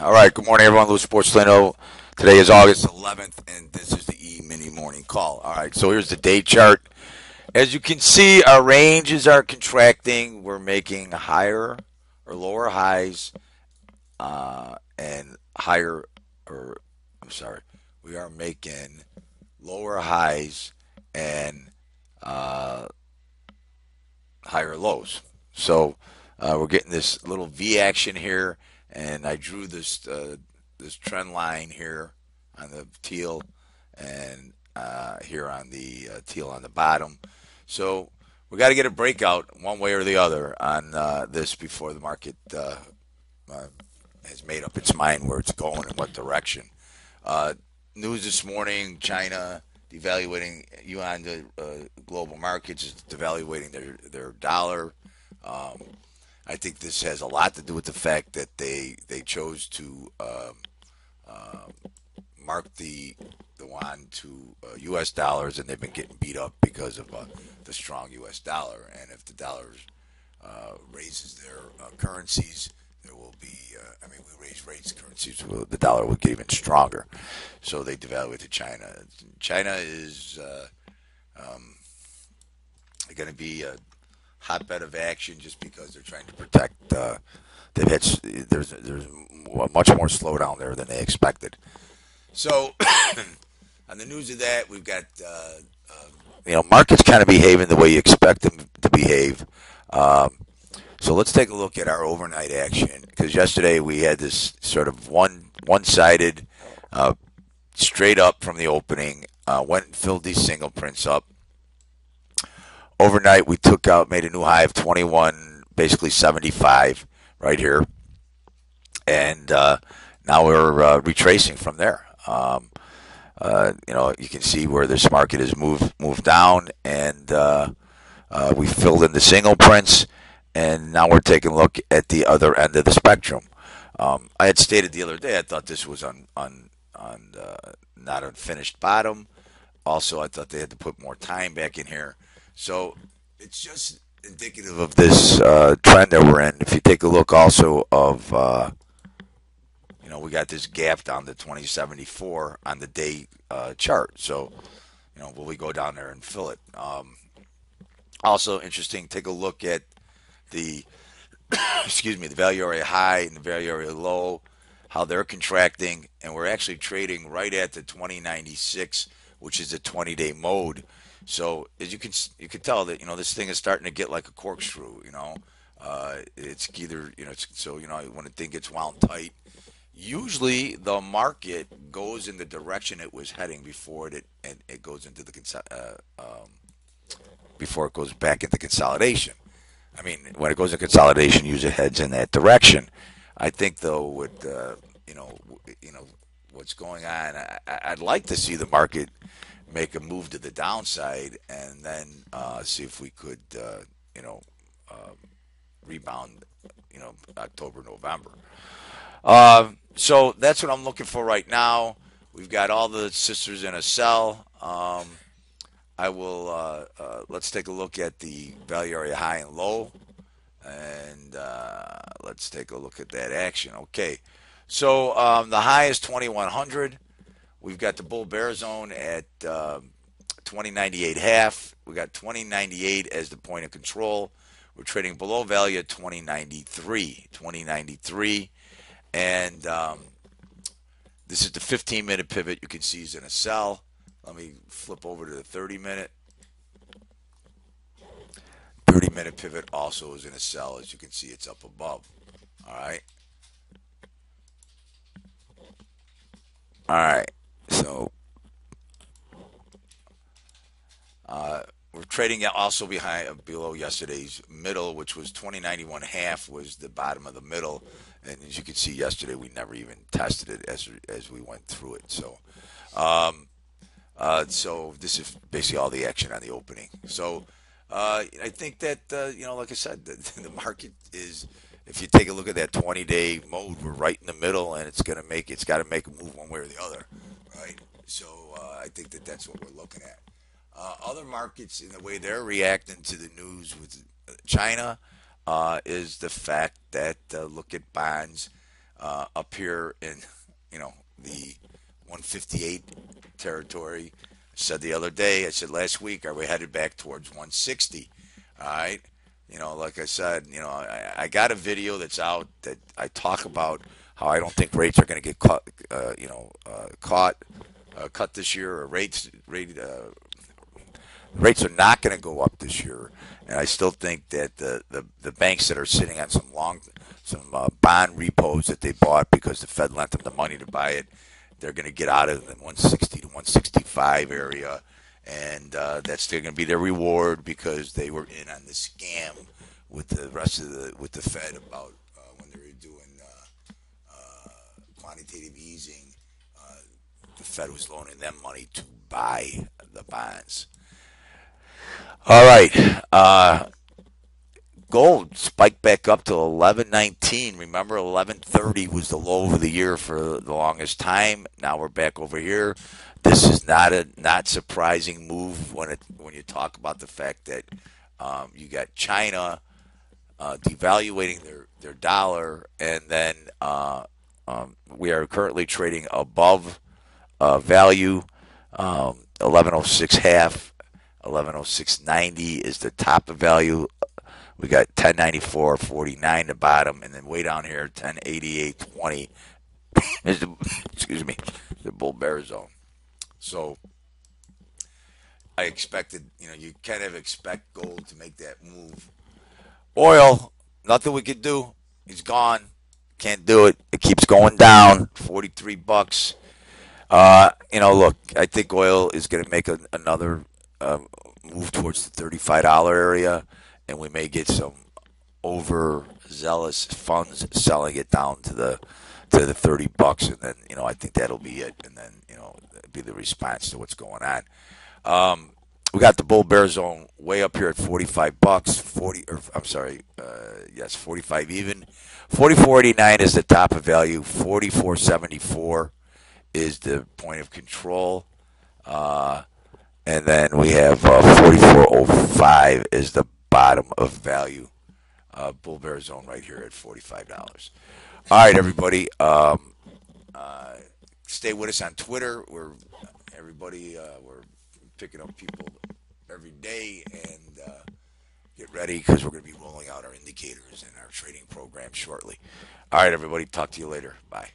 All right. Good morning, everyone. Lou Sports Leno. Today is August 11th, and this is the E Mini Morning Call. All right. So here's the day chart. As you can see, our ranges are contracting. We're making higher or lower highs uh, and higher, or I'm sorry, we are making lower highs and uh, higher lows. So uh, we're getting this little V action here and I drew this uh, this trend line here on the teal and uh, here on the uh, teal on the bottom. So we got to get a breakout one way or the other on uh, this before the market uh, uh, has made up its mind where it's going and what direction. news this morning: China devaluating yuan to global markets is devaluating their their dollar. Um, I think this has a lot to do with the fact that they they chose to um, uh, mark the the yuan to uh, U.S. dollars, and they've been getting beat up because of uh, the strong U.S. dollar. And if the dollar uh, raises their uh, currencies, there will be. Uh, I mean, we raise rates, currencies, the dollar will get even stronger. So they devalue to China. China is um, going to be hotbed of action just because they're trying to protect. Uh, they've had there's there's much more slowdown there than they expected. So, on the news of that, we've got uh, uh, you know markets kind of behaving the way you expect them to behave. Um, so let's take a look at our overnight action because yesterday we had this sort of one one sided, uh, straight up from the opening. Uh, went and filled these single prints up overnight we took out, made a new high of 21, basically 75 right here, and uh, now we're uh, retracing from there. Um, uh, you know, you can see where this market has moved moved down, and uh, uh, we filled in the single prints, and now we're taking a look at the other end of the spectrum. Um, I had stated the other day I thought this was on on on uh, not a finished bottom. Also, I thought they had to put more time back in here so it's just indicative of this uh, trend that we're in. If you take a look also of, uh, you know, we got this gap down to 2074 on the day uh, chart. So, you know, will we go down there and fill it? Um, also interesting, take a look at the, excuse me, the value area high and the value area low, how they're contracting, and we're actually trading right at the 2096, which is the 20-day mode. So as you can you can tell that you know this thing is starting to get like a corkscrew. You know, uh, it's either you know so you know when a thing gets wound tight, usually the market goes in the direction it was heading before it it, it goes into the uh, um, before it goes back into consolidation. I mean, when it goes into consolidation, usually heads in that direction. I think though, with uh, you know, you know what's going on, I, I'd like to see the market make a move to the downside and then uh, see if we could, uh, you know, um, rebound, you know, October, November. Uh, so that's what I'm looking for right now. We've got all the sisters in a sell. Um, I will, uh, uh, let's take a look at the value area high and low. And uh, let's take a look at that action. Okay. So um, the high is 2100. We've got the bull bear zone at uh, 2098 half. We got 2098 as the point of control. We're trading below value at 2093. 2093. And um, this is the 15 minute pivot. You can see is in a sell. Let me flip over to the 30 minute. 30 minute pivot also is in a sell. As you can see, it's up above. All right. All right. So uh, we're trading also behind uh, below yesterday's middle, which was 2091 half was the bottom of the middle, and as you can see yesterday, we never even tested it as as we went through it. So, um, uh, so this is basically all the action on the opening. So. Uh, I think that uh, you know, like I said, the, the market is if you take a look at that 20 day mode, we're right in the middle, and it's to make it's got to make a move one way or the other right? So uh, I think that that's what we're looking at. Uh, other markets, in the way they're reacting to the news with China, uh, is the fact that uh, look at bonds. uh, up here in, you know, the 158 territory. I said the other day, I said last week, are we headed back towards 160? All right. You know, like I said, you know, I, I got a video that's out that I talk about how I don't think rates are going to get caught, uh, you know, uh, caught, uh, cut this year, or rates, rate, uh, rates are not going to go up this year. And I still think that the, the, the banks that are sitting on some long, some uh, bond repos that they bought because the Fed lent them the money to buy it, they're going to get out of the 160 to 165 area and uh, that's still going to be their reward because they were in on the scam with the rest of the with the Fed about quantitative easing. Uh, the Fed was loaning them money to buy the bonds. All right. Uh, gold spiked back up to 1119 remember 1130 was the low of the year for the longest time now we're back over here this is not a not surprising move when it when you talk about the fact that um, you got China uh, devaluating their their dollar, and then uh, um, we are currently trading above uh, value. Um, 1106 half, 1106.90 is the top of value. We got 1094.49 the bottom, and then way down here 1088.20 is the excuse me the bull bear zone. So I expected, you know, you kind of expect gold to make that move. Oil, nothing we could do. He's gone. Can't do it. It keeps going down. 43 bucks. Uh, you know, look, I think oil is going to make a, another uh, move towards the $35 area, and we may get some overzealous funds selling it down to the to the 30 bucks, and then you know I think that'll be it, and then you know be the response to what's going on. Um, we got the bull bear zone way up here at 45 bucks. 40, or I'm sorry, uh, yes, 45 even. 44.89 is the top of value. 44.74 is the point of control. Uh, and then we have uh, 44.05 is the bottom of value. Uh, bull bear zone right here at $45. All right, everybody. Um, uh, stay with us on Twitter. We're everybody. Uh, we're picking up people every day, and uh, get ready because we're going to be rolling out our indicators and our trading program shortly. All right, everybody. Talk to you later. Bye.